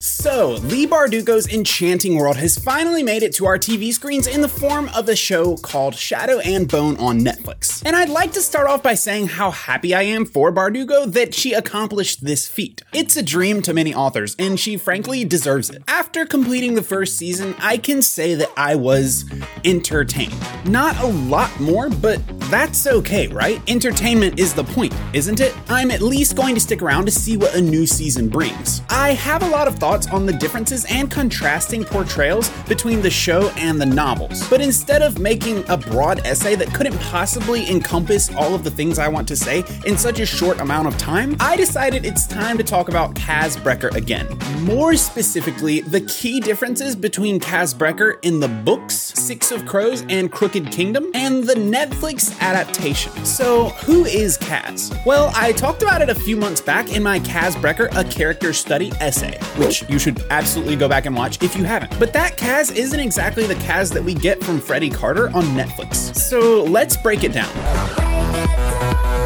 So, Leigh Bardugo's enchanting world has finally made it to our TV screens in the form of a show called Shadow and Bone on Netflix. And I'd like to start off by saying how happy I am for Bardugo that she accomplished this feat. It's a dream to many authors, and she frankly deserves it. After completing the first season, I can say that I was entertained. Not a lot more, but that's okay, right? Entertainment is the point, isn't it? I'm at least going to stick around to see what a new season brings. I have a lot of thoughts on the differences and contrasting portrayals between the show and the novels. But instead of making a broad essay that couldn't possibly encompass all of the things I want to say in such a short amount of time, I decided it's time to talk about Kaz Brekker again. More specifically, the key differences between Kaz Brekker in the books, Six of Crows and Crooked Kingdom, and the Netflix adaptation. So, who is Kaz? Well, I talked about it a few months back in my Kaz Brekker A Character Study essay, which you should absolutely go back and watch if you haven't. But that Kaz isn't exactly the Kaz that we get from Freddy Carter on Netflix. So let's break it down.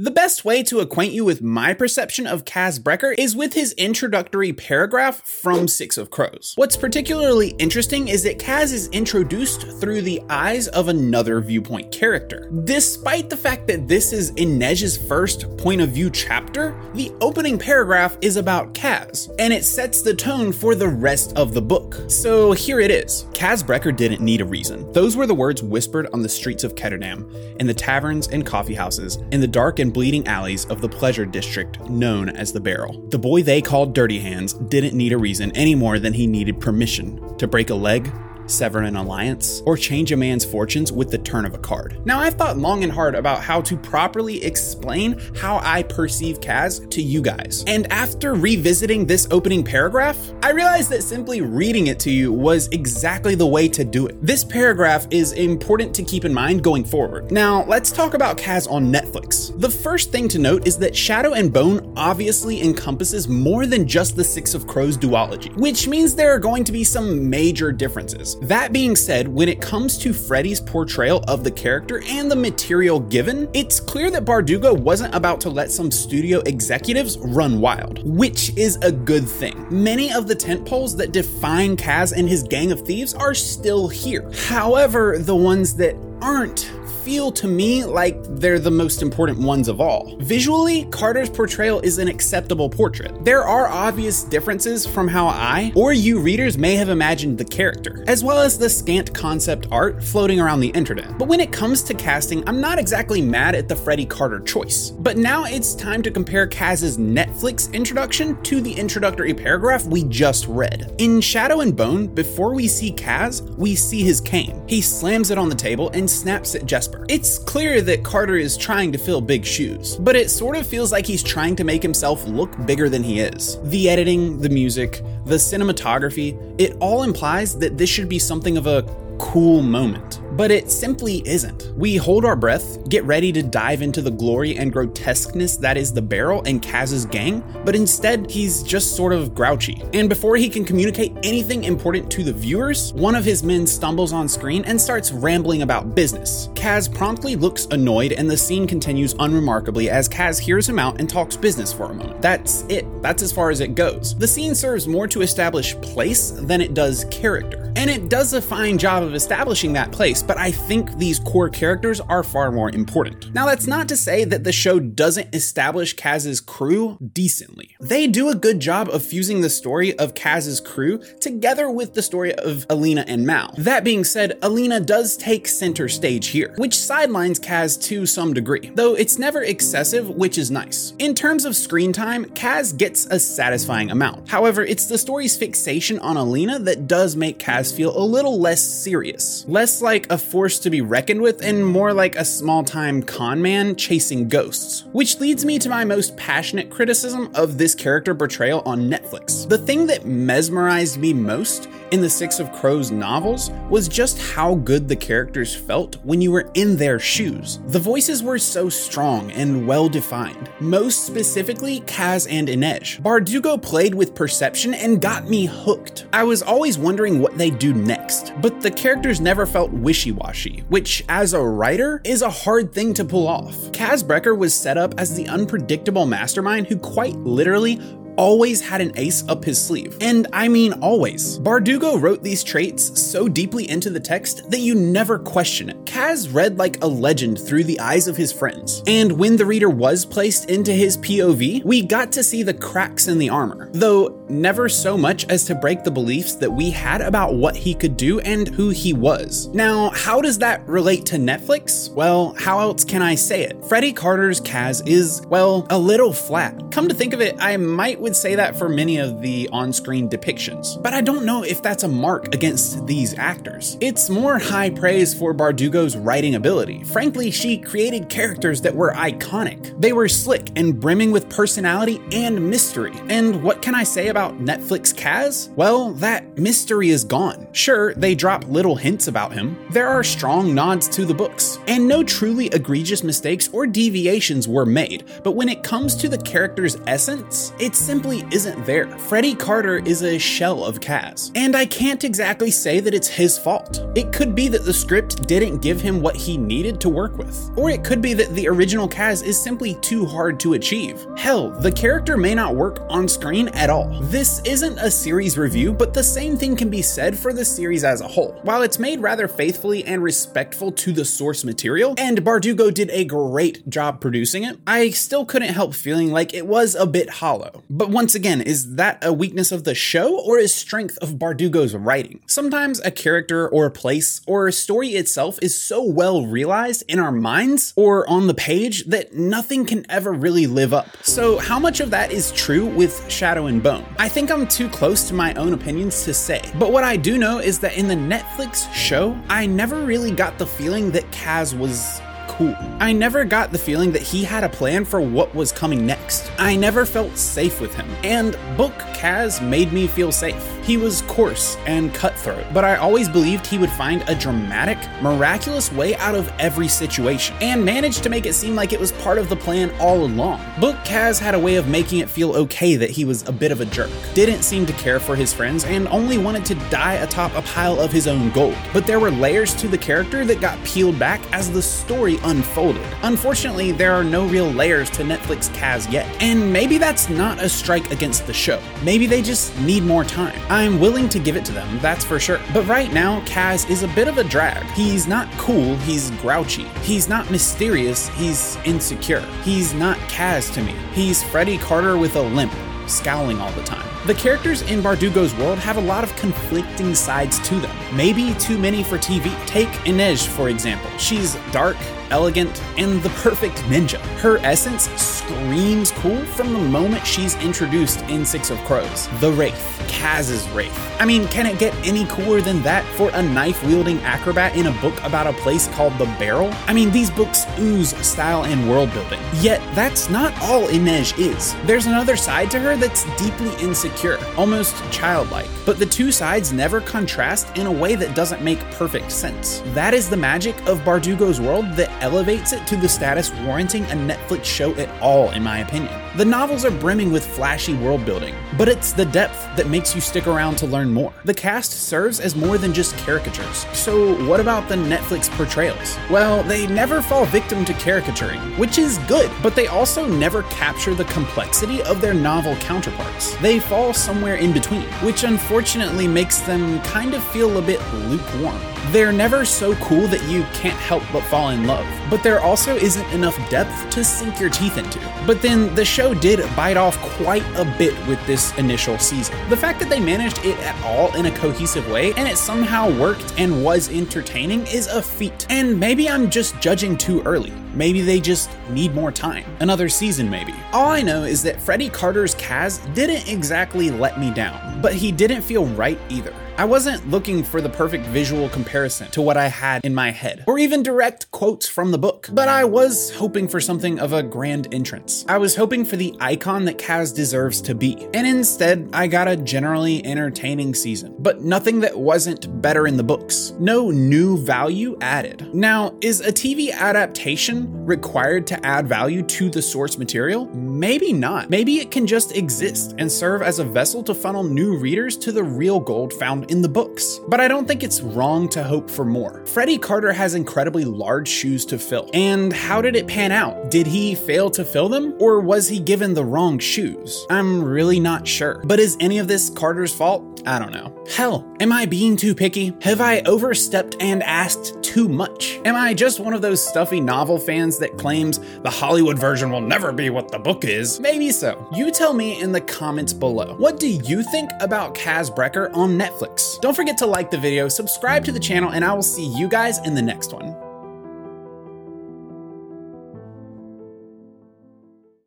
The best way to acquaint you with my perception of Kaz Brekker is with his introductory paragraph from Six of Crows. What's particularly interesting is that Kaz is introduced through the eyes of another viewpoint character. Despite the fact that this is Inej's first point of view chapter, the opening paragraph is about Kaz, and it sets the tone for the rest of the book. So here it is. Kaz Brekker didn't need a reason. Those were the words whispered on the streets of Ketterdam, in the taverns and coffee houses, in the dark and and bleeding alleys of the pleasure district known as the Barrel. The boy they called Dirty Hands didn't need a reason any more than he needed permission to break a leg sever an alliance, or change a man's fortunes with the turn of a card. Now, I've thought long and hard about how to properly explain how I perceive Kaz to you guys. And after revisiting this opening paragraph, I realized that simply reading it to you was exactly the way to do it. This paragraph is important to keep in mind going forward. Now, let's talk about Kaz on Netflix. The first thing to note is that Shadow and Bone obviously encompasses more than just the Six of Crows duology, which means there are going to be some major differences. That being said, when it comes to Freddy's portrayal of the character and the material given, it's clear that Bardugo wasn't about to let some studio executives run wild, which is a good thing. Many of the tent poles that define Kaz and his gang of thieves are still here. However, the ones that aren't feel to me like they're the most important ones of all. Visually, Carter's portrayal is an acceptable portrait. There are obvious differences from how I or you readers may have imagined the character, as well as the scant concept art floating around the internet. But when it comes to casting, I'm not exactly mad at the Freddy Carter choice. But now it's time to compare Kaz's Netflix introduction to the introductory paragraph we just read. In Shadow and Bone, before we see Kaz, we see his cane. He slams it on the table and snaps at Jesper. It's clear that Carter is trying to fill big shoes, but it sort of feels like he's trying to make himself look bigger than he is. The editing, the music, the cinematography, it all implies that this should be something of a cool moment but it simply isn't. We hold our breath, get ready to dive into the glory and grotesqueness that is the barrel and Kaz's gang, but instead he's just sort of grouchy. And before he can communicate anything important to the viewers, one of his men stumbles on screen and starts rambling about business. Kaz promptly looks annoyed and the scene continues unremarkably as Kaz hears him out and talks business for a moment. That's it. That's as far as it goes. The scene serves more to establish place than it does character. And it does a fine job of establishing that place, but I think these core characters are far more important. Now, that's not to say that the show doesn't establish Kaz's crew decently. They do a good job of fusing the story of Kaz's crew together with the story of Alina and Mal. That being said, Alina does take center stage here, which sidelines Kaz to some degree, though it's never excessive, which is nice. In terms of screen time, Kaz gets a satisfying amount. However, it's the story's fixation on Alina that does make Kaz feel a little less serious, less like a force to be reckoned with and more like a small time con man chasing ghosts. Which leads me to my most passionate criticism of this character portrayal on Netflix. The thing that mesmerized me most in the Six of Crows novels was just how good the characters felt when you were in their shoes. The voices were so strong and well defined, most specifically Kaz and Inej. Bardugo played with perception and got me hooked. I was always wondering what they'd do next, but the characters never felt wishy washy, which, as a writer, is a hard thing to pull off. Kaz Brekker was set up as the unpredictable mastermind who quite literally always had an ace up his sleeve. And I mean always. Bardugo wrote these traits so deeply into the text that you never question it. Kaz read like a legend through the eyes of his friends. And when the reader was placed into his POV, we got to see the cracks in the armor, though never so much as to break the beliefs that we had about what he could do and who he was. Now, how does that relate to Netflix? Well, how else can I say it? Freddy Carter's Kaz is, well, a little flat. Come to think of it, I might would say that for many of the on-screen depictions. But I don't know if that's a mark against these actors. It's more high praise for Bardugo's writing ability. Frankly, she created characters that were iconic. They were slick and brimming with personality and mystery. And what can I say about Netflix Kaz? Well, that mystery is gone. Sure, they drop little hints about him. There are strong nods to the books, and no truly egregious mistakes or deviations were made. But when it comes to the character's essence, it simply isn't there. Freddy Carter is a shell of Kaz, and I can't exactly say that it's his fault. It could be that the script didn't give him what he needed to work with, or it could be that the original Kaz is simply too hard to achieve. Hell, the character may not work on screen at all. This isn't a series review, but the same thing can be said for the series as a whole. While it's made rather faithfully and respectful to the source material, and Bardugo did a great job producing it, I still couldn't help feeling like it was a bit hollow. But once again, is that a weakness of the show or is strength of Bardugo's writing? Sometimes a character or a place or a story itself is so well realized in our minds or on the page that nothing can ever really live up. So, how much of that is true with Shadow and Bone? I think I'm too close to my own opinions to say. But what I do know is that in the Netflix show, I never really got the feeling that Kaz was cool. I never got the feeling that he had a plan for what was coming next. I never felt safe with him. And book Kaz made me feel safe. He was coarse and cutthroat, but I always believed he would find a dramatic, miraculous way out of every situation, and managed to make it seem like it was part of the plan all along. Book Kaz had a way of making it feel okay that he was a bit of a jerk, didn't seem to care for his friends, and only wanted to die atop a pile of his own gold. But there were layers to the character that got peeled back as the story unfolded. Unfortunately, there are no real layers to Netflix Kaz yet, and maybe that's not a strike against the show. Maybe they just need more time. I'm willing to give it to them, that's for sure. But right now, Kaz is a bit of a drag. He's not cool, he's grouchy. He's not mysterious, he's insecure. He's not Kaz to me. He's Freddy Carter with a limp scowling all the time. The characters in Bardugo's world have a lot of conflicting sides to them, maybe too many for TV. Take Inej, for example. She's dark, elegant, and the perfect ninja. Her essence screams cool from the moment she's introduced in Six of Crows. The Wraith, Kaz's Wraith. I mean, can it get any cooler than that for a knife wielding acrobat in a book about a place called the Barrel? I mean, these books ooze style and world building. Yet, that's not all Inej is. There's another side to her that's deeply insecure, almost childlike. But the two sides never contrast in a way that doesn't make perfect sense. That is the magic of Bardugo's world that elevates it to the status warranting a Netflix show at all, in my opinion. The novels are brimming with flashy world building, but it's the depth that makes you stick around to learn more. The cast serves as more than just caricatures. So, what about the Netflix portrayals? Well, they never fall victim to caricaturing, which is good, but they also never capture the complexity of their novel counterparts. They fall somewhere in between, which unfortunately makes them kind of feel a bit lukewarm. They're never so cool that you can't help but fall in love, but there also isn't enough depth to sink your teeth into. But then the show did bite off quite a bit with this initial season. The fact that they managed it at all in a cohesive way and it somehow worked and was entertaining is a feat. And maybe I'm just judging too early. Maybe they just need more time. Another season, maybe. All I know is that Freddy Carter's Kaz didn't exactly let me down, but he didn't feel right either. I wasn't looking for the perfect visual comparison to what I had in my head, or even direct quotes from the book, but I was hoping for something of a grand entrance. I was hoping for the icon that Kaz deserves to be, and instead, I got a generally entertaining season, but nothing that wasn't better in the books. No new value added. Now, is a TV adaptation required to add value to the source material? Maybe not. Maybe it can just exist and serve as a vessel to funnel new readers to the real gold found in the books. But I don't think it's wrong to hope for more. Freddy Carter has incredibly large shoes to fill. And how did it pan out? Did he fail to fill them? Or was he given the wrong shoes? I'm really not sure. But is any of this Carter's fault? I don't know. Hell, am I being too picky? Have I overstepped and asked too much? Am I just one of those stuffy novel fans that claims the Hollywood version will never be what the book is? Maybe so. You tell me in the comments below. What do you think about Kaz Brekker on Netflix? Don't forget to like the video, subscribe to the channel, and I will see you guys in the next one.